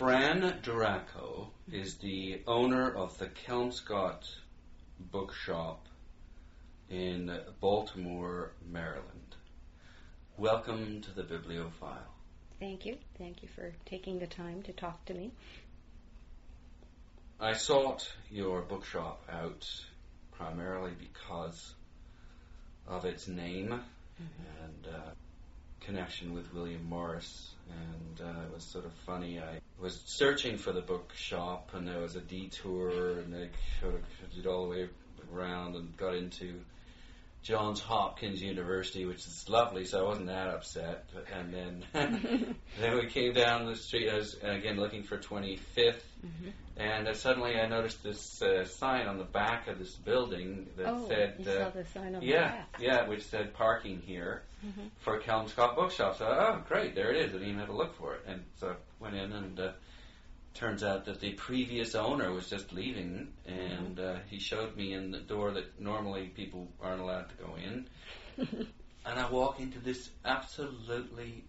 Fran Durako is the owner of the Kelmscott Bookshop in Baltimore, Maryland. Welcome to the Bibliofile. Thank you. Thank you for taking the time to talk to me. I sought your bookshop out primarily because of its name and uh, connection with William Morris. And uh, it was sort of funny. I was searching for the bookshop, and there was a detour, and I sort of did all the way around and got into Johns Hopkins University, which is lovely, so I wasn't that upset. But, and then then we came down the street. I was again looking for 25th, and uh, suddenly I noticed this uh, sign on the back of this building that oh, said, you uh, saw the sign on "Yeah, the back. yeah," which said "parking here" Mhm. for Kelmscott Bookshop. So, oh, great, there it is. I didn't even have to look for it, and so I went in and. Uh, Turns out that the previous owner was just leaving, and uh, he showed me in the door that normally people aren't allowed to go in. And I walk into this absolutely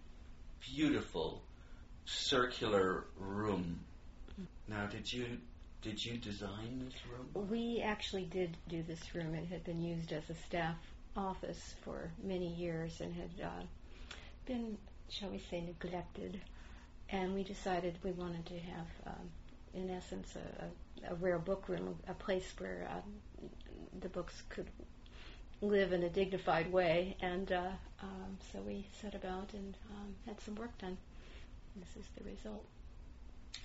beautiful circular room. Now, did you did you design this room? We actually did do this room. It had been used as a staff office for many years and had uh, been, shall we say, neglected. And we decided we wanted to have, um, in essence, a, a, rare book room, a place where um, the books could live in a dignified way. And uh, um, so we set about and um, had some work done. This is the result.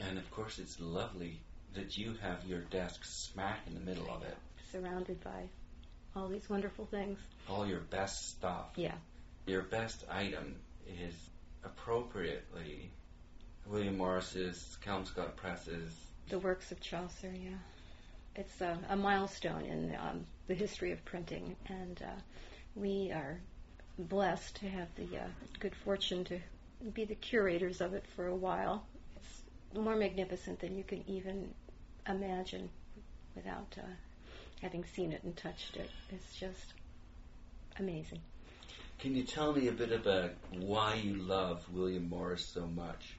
And of course, it's lovely that you have your desk smack in the middle of it. Surrounded by all these wonderful things. All your best stuff. Yeah. Your best item is appropriately William Morris's Kelmscott Press's The works of Chaucer, yeah. It's a, a milestone in um, the history of printing, and uh, we are blessed to have the uh, good fortune to be the curators of it for a while. It's more magnificent than you can even imagine without uh, having seen it and touched it. It's just amazing. Can you tell me a bit about why you love William Morris so much?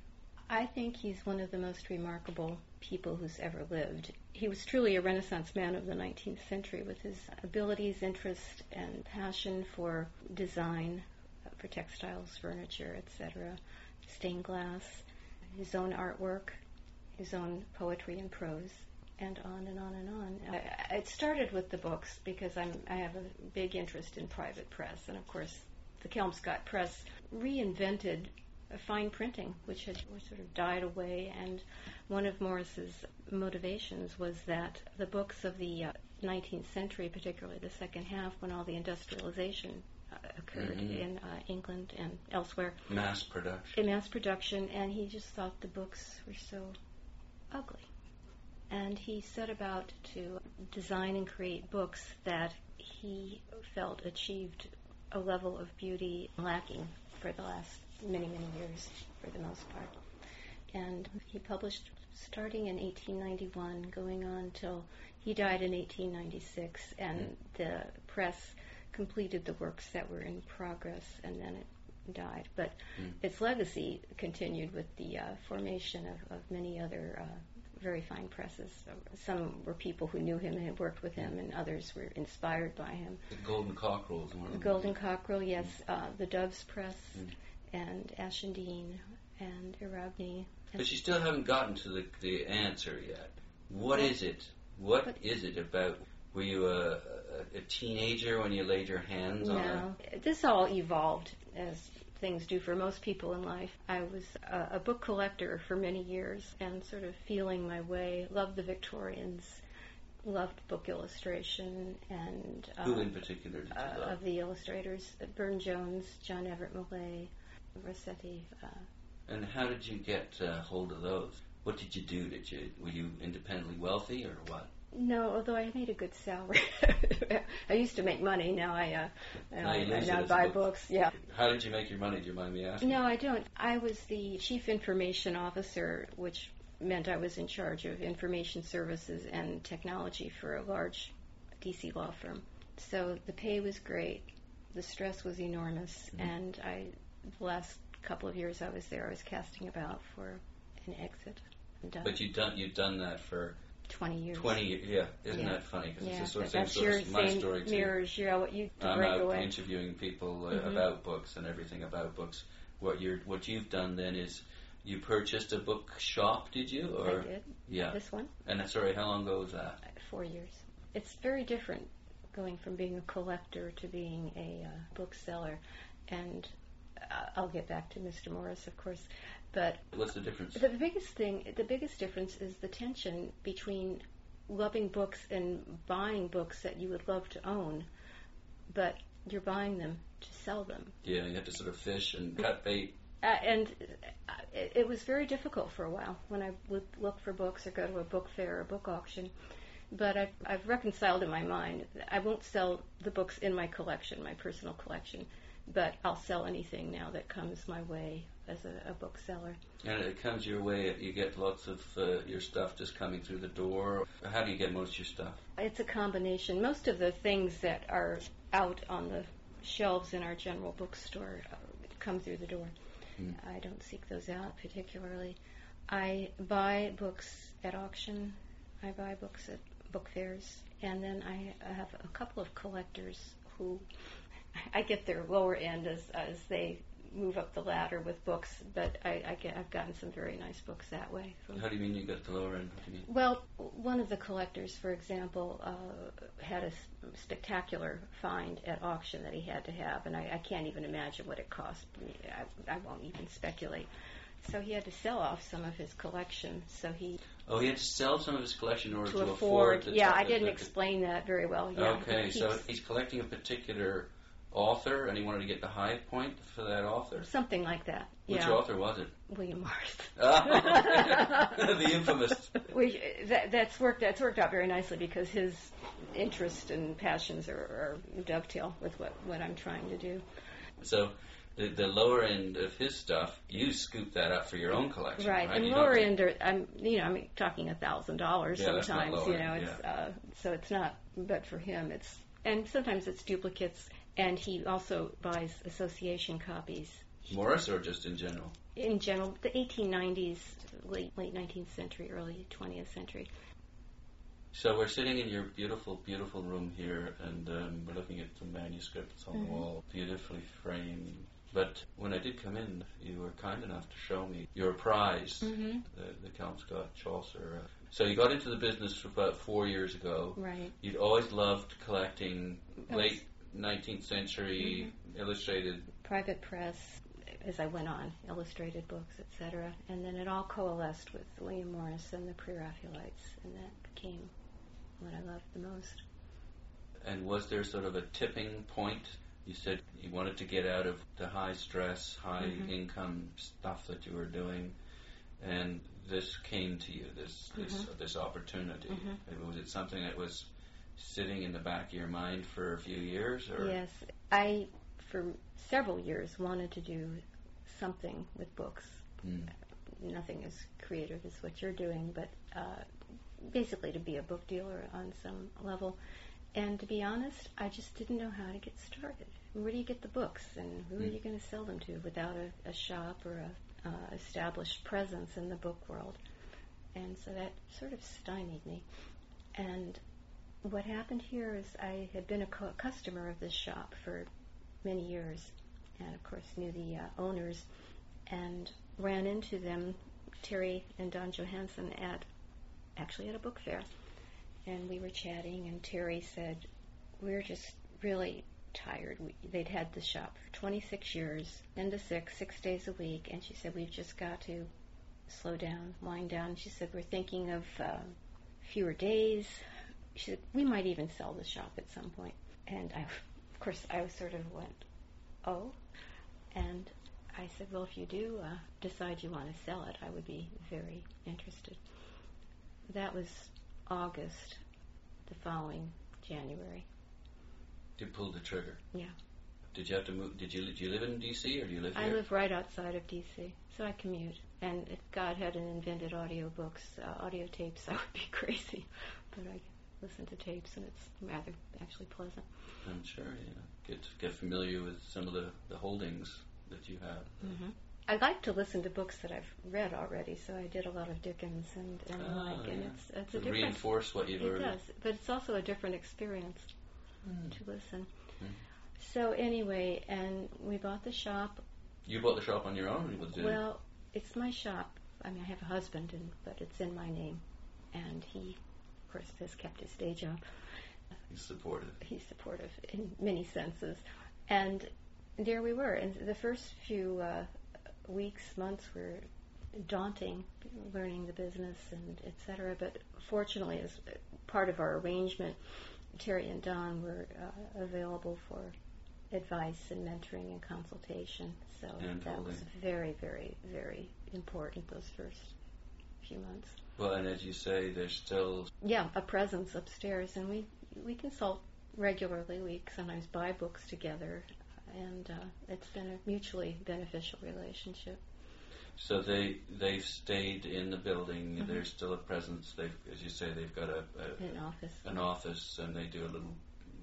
I think he's one of the most remarkable people who's ever lived. He was truly a Renaissance man of the 19th century with his abilities, interest, and passion for design, uh, for textiles, furniture, etc., stained glass, his own artwork, his own poetry and prose, and on and on and on. I, it started with the books because I'm, I have a big interest in private press, and of course, the Kelmscott Press reinvented fine printing, which had sort of died away. And one of Morris's motivations was that the books of the uh, 19th century, particularly the second half, when all the industrialization uh, occurred Mhm. in uh, England and elsewhere, Mass production. in mass production, and he just thought the books were so ugly. And he set about to design and create books that he felt achieved a level of beauty lacking for the last many, many years, for the most part. And he published starting in 1891, going on till he died in 1896, and the press completed the works that were in progress, and then it died. But Mm. its legacy continued with the uh, formation of, of many other uh, very fine presses. Some were people who knew him and had worked with him, and others were inspired by him. The Golden Cockerel is one of The. Golden Cockerel, yes, uh, the Doves Press, Mm. And Ashendene, and Eragny. But you still haven't gotten to the, the answer yet. What is it? What is it about? Were you a, a, teenager when you laid your hands on No, this all evolved as things do for most people in life. I was a, a book collector for many years and sort of feeling my way. Loved the Victorians, loved book illustration, and a... Who in particular did you uh, love? of the illustrators: Burne Jones, John Everett Millais, Rossetti. Uh, And how did you get uh, hold of those? What did you do? Did you were you independently wealthy or what? no, although I made a good salary. I used to make money. Now I uh, Now I, now buy book- books. Yeah. How did you make your money? Do you mind me asking? No, I don't. I was the chief information officer, which meant I was in charge of information services and technology for a large DC law firm. So the pay was great, the stress was enormous, Mhm. and I, the last couple of years I was there, I was casting about for an exit. Done. But you've done you've done that for 20 years. 20 years. Yeah, isn't Yeah. that funny? Because yeah, it's the sort of same that's sort your of my story too. mirrors. Yeah, what you I'm out away. interviewing people uh, Mhm. about books and everything about books. What you're what you've done then is you purchased a book shop, did you? Or I did. yeah. This one, And uh, sorry, how long ago was that? four years. It's very different going from being a collector to being a uh, bookseller. And uh, I'll get back to Mr. Morris, of course. But What's the difference? The biggest thing, the biggest difference is the tension between loving books and buying books that you would love to own, but you're buying them to sell them. Yeah, you have to sort of fish and cut bait. Uh, and uh, it, it was very difficult for a while when I would look for books or go to a book fair or a book auction. But I've, I've reconciled in my mind. I won't sell the books in my collection, my personal collection, but I'll sell anything now that comes my way as a, a bookseller. And it comes your way. You get lots of uh, your stuff just coming through the door. How do you get most of your stuff? It's a combination. Most of the things that are out on the shelves in our general bookstore uh, come through the door. Hmm. I don't seek those out particularly. I buy books at auction. I buy books at book fairs, and then I have a couple of collectors who I get their lower end as as they move up the ladder with books. But I, I get I've gotten some very nice books that way. How do you mean you got the lower end? What do you mean? well, one of the collectors, for example, uh, had a s- spectacular find at auction that he had to have, and I, I can't even imagine what it cost. me. I, I won't even speculate. So he had to sell off some of his collection. So he Oh, he had to sell some of his collection in order to to, afford. the yeah, I didn't explain that very well. Yeah, Okay, he so he's collecting a particular author, and he wanted to get the high point for that author. something like that. Which yeah, author was it? William Morris. Ah, the infamous. We, that, that's worked. That's worked out very nicely because his interests and passions are, are dovetail with what, what I'm trying to do. So the, the lower end of his stuff, you scoop that up for your own collection, Right, right? and You lower end are I'm you know I'm talking a thousand dollars Yeah, sometimes. you know, it's uh, so it's not. But for him, it's and sometimes it's duplicates, and he also buys association copies. Morris or just in general? In general, the 1890s, late late 19th century, early 20th century. So we're sitting in your beautiful, beautiful room here, and um, we're looking at some manuscripts on Mhm. the wall, beautifully framed. But when I did come in, you were kind enough to show me your prize, Mm-hmm. the, the Kelmscott Chaucer. uh, So you got into the business about four years ago. Right. You'd always loved collecting late 19th century Mm-hmm. illustrated. Private press, as I went on, illustrated books, etc. And then it all coalesced with William Morris and the Pre-Raphaelites, and that became what I loved the most. And was there sort of a tipping point? You said you wanted to get out of the high stress, high Mhm. income stuff that you were doing, and this came to you, this this Mhm. this opportunity. Mhm. Was it something that was sitting in the back of your mind for a few years, or Yes, I for several years wanted to do something with books. Mm. Nothing as creative as what you're doing, but uh, basically to be a book dealer on some level. And to be honest, I just didn't know how to get started. Where do you get the books, and who are Mm. you going to sell them to without a, a shop or a uh, established presence in the book world? And so that sort of stymied me. And what happened here is I had been a cu- customer of this shop for many years, and of course knew the uh, owners, and ran into them, Terry and Don Johansson, at actually at a book fair, and we were chatting, and Terry said, "We're just really tired. We, they'd had the shop for 26 years, ten to six, six days a week, and she said we've just got to slow down, wind down. She said we're thinking of uh, fewer days. She said we might even sell the shop at some point. And I, of course, I was sort of went, oh, and I said, well, if you do uh, decide you want to sell it, I would be very interested. That was August, the following January. you pulled the trigger? Yeah. Did you have to move? Did you do you live in D.C. or do you live I here? live right outside of D.C., so I commute. And if God hadn't invented audiobooks, uh, audio tapes, I would be crazy. But I listen to tapes, and it's rather actually pleasant. I'm sure. Yeah. Get get familiar with some of the, the holdings that you have. hmm I like to listen to books that I've read already, so I did a lot of Dickens and, and Oh, like, and yeah. it's it's To a different. reinforce what you've it already. does, but it's also a different experience Hmm. to listen. Hmm. So anyway, and we bought the shop. You bought the shop on your own. Well, it's my shop. I mean, I have a husband, and but it's in my name, and he, of course, has kept his day job. He's supportive. He's supportive in many senses, and there we were. And the first few uh, weeks, months were daunting, learning the business and et cetera. But fortunately, as part of our arrangement, Terry and Don were uh, available for advice and mentoring and consultation. So And that was very, very, very important those first few months. Well, and as you say, there's still Yeah, a presence upstairs, and we we consult regularly. We sometimes buy books together, and uh, it's been a mutually beneficial relationship. so they they've stayed in the building. Mhm. There's still a presence. They've, as you say, they've got a, a in office. an office, and they do a little.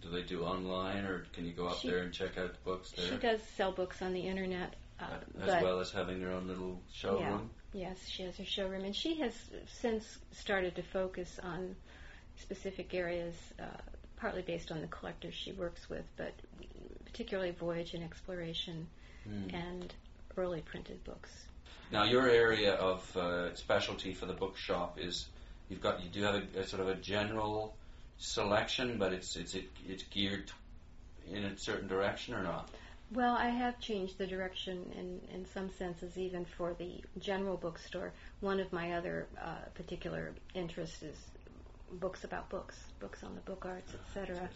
Do they do online, or can you go up She- there and check out the books there? She does sell books on the internet, uh, as well as having their own little showroom. Yes, she has her showroom, and she has since started to focus on specific areas, uh, partly based on the collectors she works with, but particularly voyage and exploration Hmm. and early printed books. Now, your area of uh, specialty for the bookshop is you've got you do have a, a sort of a general selection, but it's it's it, it's geared in a certain direction or not. Well, I have changed the direction in, in some senses, even for the general bookstore. One of my other uh, particular interests is books about books, books on the book arts, etc.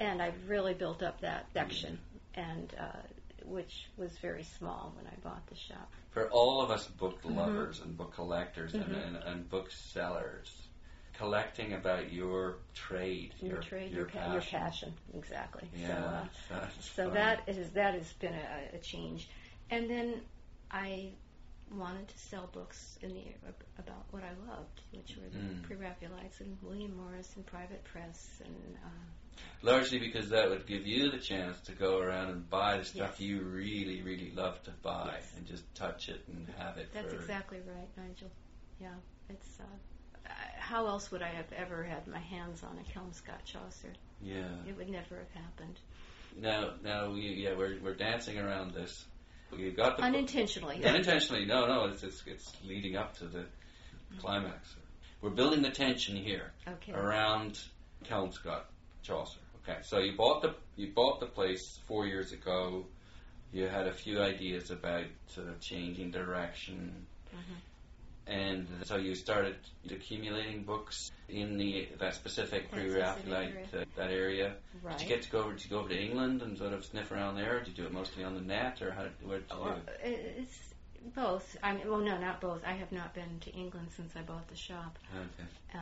And I've really built up that section, and uh, which was very small when I bought the shop. For all of us book Mhm. lovers and book collectors and, Mhm. and, and booksellers, collecting about your trade, Your, trade, your your, pa- your passion, exactly. Yeah, So, uh, so fun. that is that has been a, a change, and then I wanted to sell books in the about what I loved, which were the Mm. pre-Raphaelites and William Morris and private press and uh, largely because that would give you the chance to go around and buy the stuff Yes. you really, really love to buy Yes. and just touch it and have it. that's exactly right, Nigel. Yeah, it's. Uh, how else would I have ever had my hands on a Kelmscott Chaucer? Yeah. It would never have happened. Now, now, we, yeah, we're we're dancing around this. You got the Unintentionally. unintentionally. No, no, it's it's, it's leading up to the climax. We're building the tension here Okay. around Kelmscott Chaucer. Okay, so you bought the you bought the place four years ago. You had a few ideas about sort of changing direction, Mhm. And so you started accumulating books in the that specific That pre-Raphaelite uh, that area. Right. Did you get to go over? Did you go over to England and sort of sniff around there? Or did you do it mostly on the net, or how? What did you Well, do? it's both. I mean, well, no, not both. I have not been to England since I bought the shop. Okay, Uh,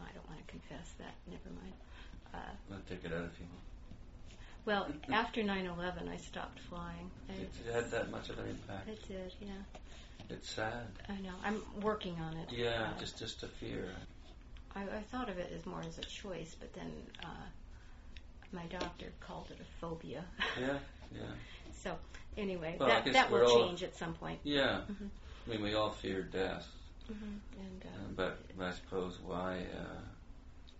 I don't want to confess that. Never mind. Uh, I'll take it out if you want. well, after 9/11, I stopped flying. It I, had that much of an impact. it did. Yeah, It's sad. I know. I'm working on it. Yeah, Uh, just just a fear. I, I thought of it as more as a choice, but then uh, my doctor called it a phobia. Yeah, yeah, so anyway, Well, that that will all- change at some point. yeah. Mhm. I mean, we all fear death, Mm-hmm. And uh, uh, but I suppose why uh,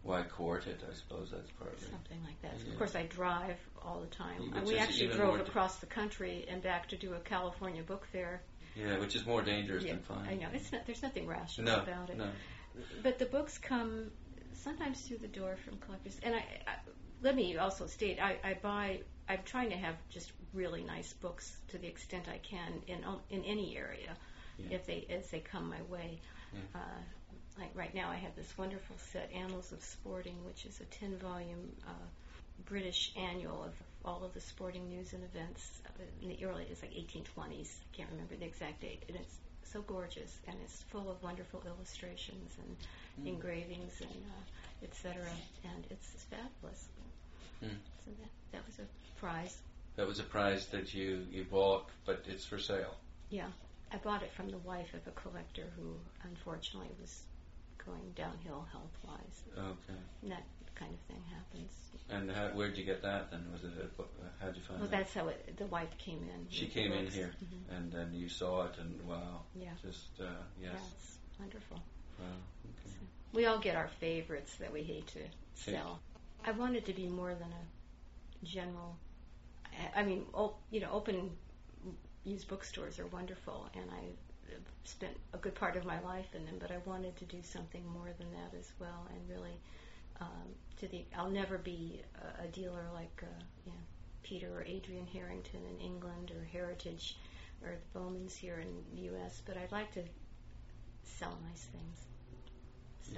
why court it? I suppose that's part partly. Something like that. Yeah. Of course, I drive all the time. Which we actually drove across the country and back to do a California book fair. Yeah, which is more dangerous Yeah, than flying. I know. It's not, there's nothing rational No, about it. no. But the books come sometimes through the door from collectors. And I, I let me also state, I, I buy. I'm trying to have just really nice books to the extent I can in in any area, Yeah. if they as they come my way. Yeah. Uh, like right now, I have this wonderful set, Annals of Sporting, which is a 10 volume uh, British annual of all of the sporting news and events in the early, it's like 1820s. I can't remember the exact date. And it's so gorgeous, and it's full of wonderful illustrations and Mm. engravings and uh, etc. And it's fabulous. Mm. So that, that was a prize. That was a prize that you you bought, but it's for sale. Yeah, I bought it from the wife of a collector who unfortunately was going downhill health wise. Okay. And that kind of thing happens. And how, where'd you get that then? Was it a book? uh, How'd you find Well, that? that's how it, the wife came in. She came in here, Mhm. and then you saw it, and wow, Yeah. just uh, yes, wonderful. wow, okay. We all get our favorites that we hate to sell. I wanted to be more than a general. I- I mean, op, you know, open used bookstores are wonderful, and I spent a good part of my life in them. But I wanted to do something more than that as well, and really, um, to the. I'll never be a, a dealer like uh, you know Peter or Adrian Harrington in England or Heritage or the Baumans here in the U.S. But I'd like to sell nice things. So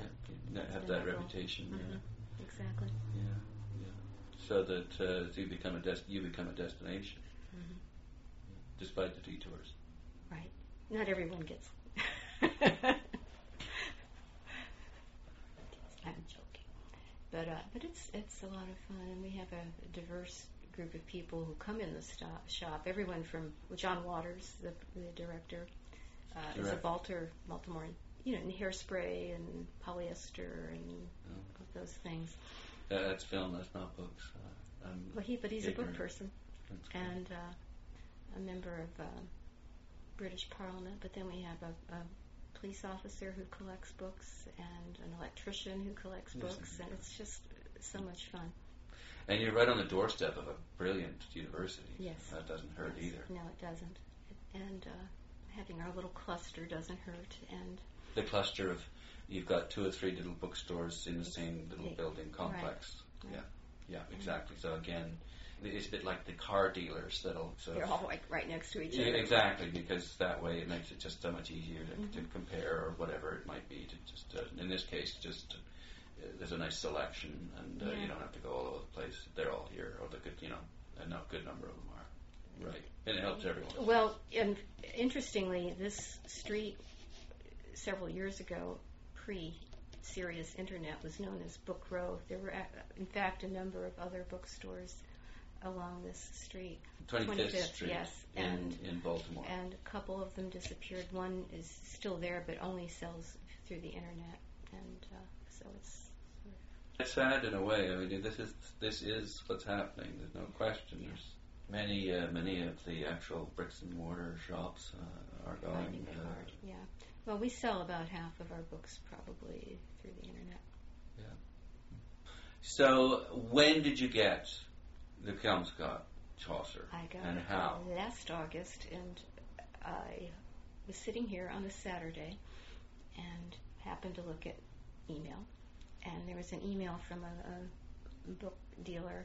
Yeah, have that reputation. Mhm. Exactly. Yeah, yeah, yeah. So that uh, you become a des- you become a destination, Mhm. despite the detours. Right. Not everyone gets. But uh, but it's it's a lot of fun, and we have a diverse group of people who come in the stop, shop. Everyone from well, John Waters, the, the director, uh, is a. Balter, Baltimore, you know, in hairspray and polyester and Oh. those things. Uh, that's film. That's not books. Uh, Well, he but he's a book person. Good. and uh, a member of uh, British Parliament. But then we have a, a police officer who collects books and an electrician who collects books, and it's just so much fun. And you're right on the doorstep of a brilliant university. Yes. That doesn't hurt Yes. either. No, it doesn't. And uh, having our little cluster doesn't hurt. And The cluster of you've got two or three little bookstores in the same little building complex. Right. Yeah. Yeah, exactly. So again, it's a bit like the car dealers that'll sort they're of all like right next to each Yeah, other. exactly, because that way it makes it just so much easier to, to Mhm. compare or whatever it might be. To just uh, in this case, just uh, there's a nice selection, and uh, Yeah. you don't have to go all over the place. They're all here, or the good, you know, a no- good number of them are. Right, and it helps everyone. Well, and interestingly, this street several years ago, pre serious internet, was known as Book Row. There were, ac- in fact, a number of other bookstores along this street, 25th, 25th, Street yes, in, and- in Baltimore. and a couple of them disappeared. One is still there, but only sells through the internet, and uh, so it's. It's sad in a way. I mean, this is this is what's happening. There's no question. There's many uh, many of the actual bricks and mortar shops uh, are going. Uh, hard, yeah. Well, we sell about half of our books probably through the internet. Yeah. So, when did you get the Kelmscott Chaucer? I got and it how? last August, and I was sitting here on a Saturday and happened to look at email, and there was an email from a, a book dealer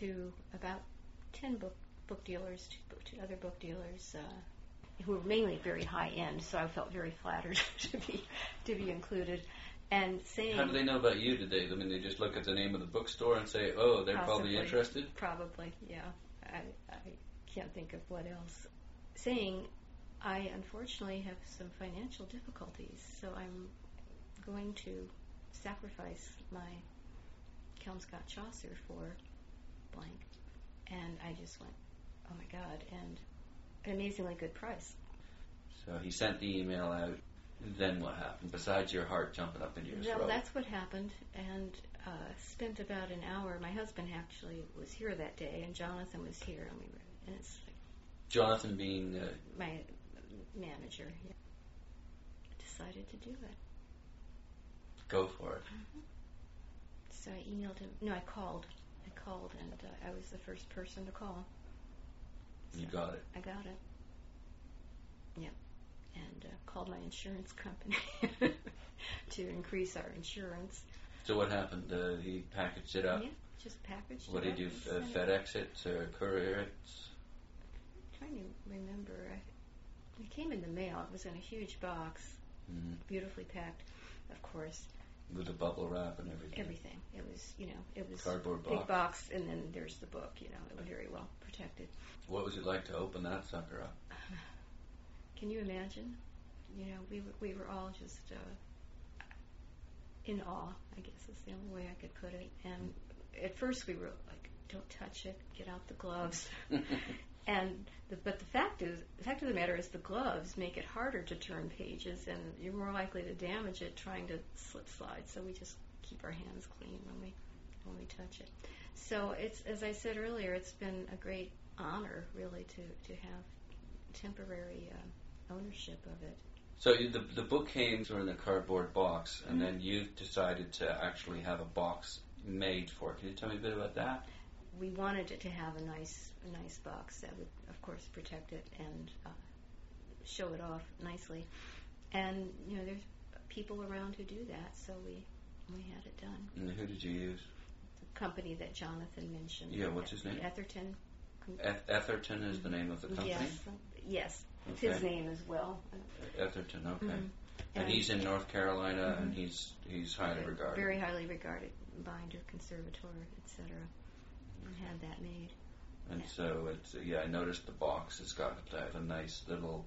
to about ten book book dealers, to, to other book dealers. Uh, who were mainly very high end, so I felt very flattered to be to be included. And saying How do they know about you? today? I mean, they just look at the name of the bookstore and say, "Oh, they're probably interested." Probably, yeah. I, I can't think of what else. Saying, I unfortunately have some financial difficulties, so I'm going to sacrifice my Kelmscott Chaucer for blank. And I just went, oh my God, and an amazingly good price. So he sent the email out. Then what happened? Besides your heart jumping up into your Well, throat. Well, that's what happened, and uh, spent about an hour. My husband actually was here that day, and Jonathan was here, and we were, and it's like Jonathan being uh, my manager yeah, decided to do it. go for it. So I emailed him. No, I called. I called, and uh, I was the first person to call. You got it. I got it. Yep. And uh, called my insurance company to increase our insurance. So what happened? Uh, he packaged it up. Yeah, just packaged What it did you uh, and sent it. FedEx it or courier it? trying to remember. I, it came in the mail. It was in a huge box, Mm, beautifully packed, of course. with the bubble wrap and everything. Everything. It was, you know, it was Cardboard big box. box, and then there's the book. You know, it was very well protected. What was it like to open that sucker up? Can you imagine? You know, we were, we were all just uh, in awe. I guess is the only way I could put it. And at first we were like don't touch it, get out the gloves. and the, but the fact is, the fact of the matter is, the gloves make it harder to turn pages, and you're more likely to damage it trying to slip slide. So we just keep our hands clean when we when we touch it. So it's as I said earlier, it's been a great honor, really, to to have temporary uh, ownership of it. So you, the the book came sort of in a cardboard box, and then you decided to actually have a box made for it. Can you tell me a bit about that? We wanted it to have a nice a nice box that would, of course, protect it and uh, show it off nicely. And you know, there's people around who do that, so we we had it done. And who did you use? The company that Jonathan mentioned. Yeah, what's his name? Etherington. Etherington is the name of the company. Yes, yes, it's his name as well. Etherington, okay. Mhm. And he's in North Carolina, and Mhm. he's he's highly regarded. Very highly regarded binder, conservator, etc. And had that made. And Yeah. so it's yeah, I noticed the box. It's got uh, a nice little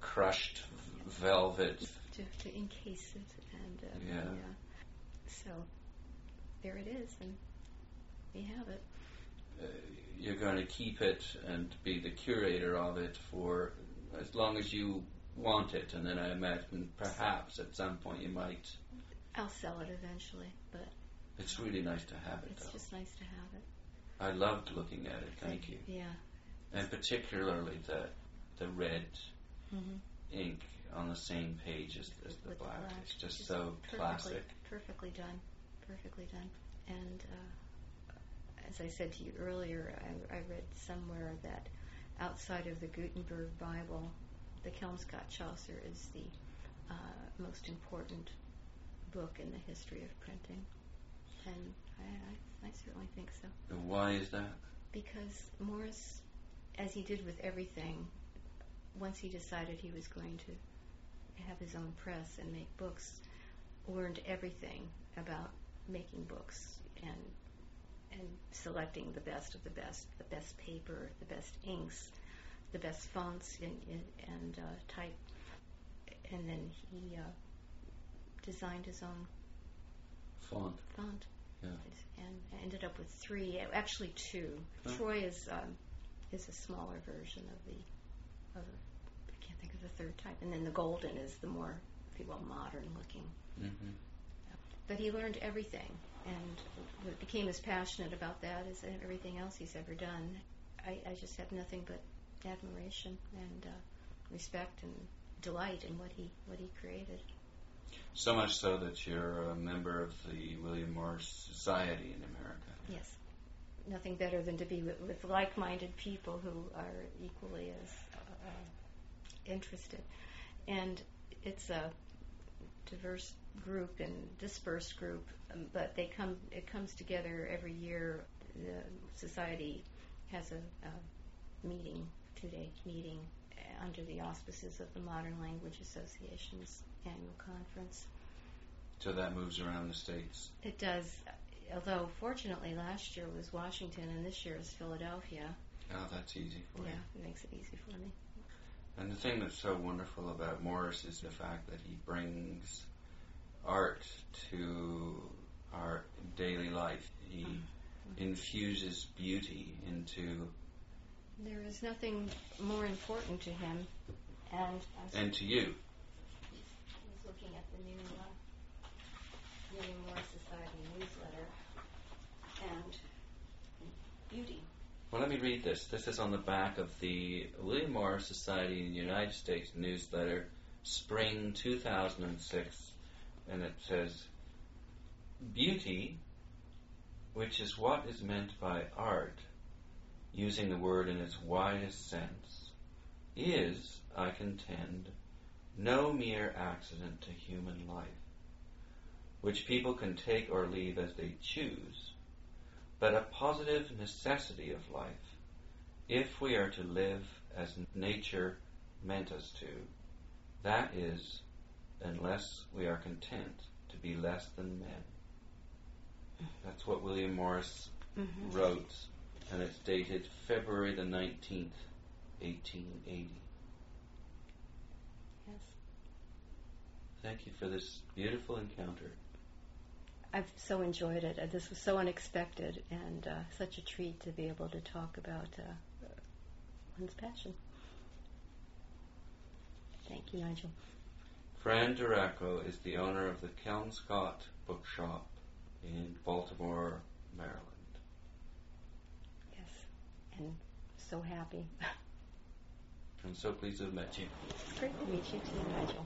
crushed v- velvet. to, to encase it and uh, Yeah. so there it is and we have it Uh, you're going to keep it and be the curator of it for as long as you want it, and then I imagine perhaps at some point you might. I'll sell it eventually but It's really nice to have it, it's though. just nice to have it I loved looking at it. Thank you, yeah and particularly the the red mm-hmm. ink on the same page as, as the With the black. black. It's just Just so perfectly, classic. perfectly done perfectly done and uh, as I said to you earlier I, I read somewhere that outside of the Gutenberg Bible the Kelmscott Chaucer is the uh, most important book in the history of printing and I, I, I certainly think so And why is that? because Morris, as he did with everything, once he decided he was going to have his own press and make books, learned everything about making books and and selecting the best of the best, the best paper, the best inks, the best fonts in, in, and uh, type, and then he uh, designed his own Font. font Yeah. and ended up with three, actually two. Huh. Troy is um, is a smaller version of the of I can't think of the third type, and then the golden is the more, if you will, modern looking. Mm-hmm. But he learned everything and became as passionate about that as everything else he's ever done. I, I just have nothing but admiration and uh, respect and delight in what he what he created. So much so that you're a member of the William Morris Society in America. Yes. Nothing better than to be with, with like-minded people who are equally as uh, interested. And it's a diverse group and dispersed group, um, but they come. It comes together every year. The society has a, a meeting, two-day meeting, uh, under the auspices of the Modern Language Association's annual conference. So that moves around the states. It does, although fortunately last year was Washington and this year is Philadelphia. Oh, that's easy for Yeah, you. it makes it easy for me. And the thing that's so wonderful about Morris is the fact that he brings art to our daily life. He infuses beauty into There is nothing more important to him, and and to you. was looking at the new uh, William Morris Society newsletter, and beauty. Well, let me read this. This is on the back of the William Morris Society in the United States newsletter, spring 2006, and it says, Beauty, which is what is meant by art, using the word in its widest sense, is, I contend, no mere accident to human life, which people can take or leave as they choose but a positive necessity of life if we are to live as nature meant us to. That is, unless we are content to be less than men. That's what William Morris Mm-hmm. wrote, and it's dated February the 19th, 1880. Yes. Thank you for this beautiful encounter. I've so enjoyed it. Uh, This was so unexpected and uh, such a treat to be able to talk about uh, one's passion. Thank you, Nigel. Fran Durako is the owner of the Kelmscott Bookshop in Baltimore, Maryland. Yes, and so happy. I'm so pleased to have met you. Great to meet you too, Nigel.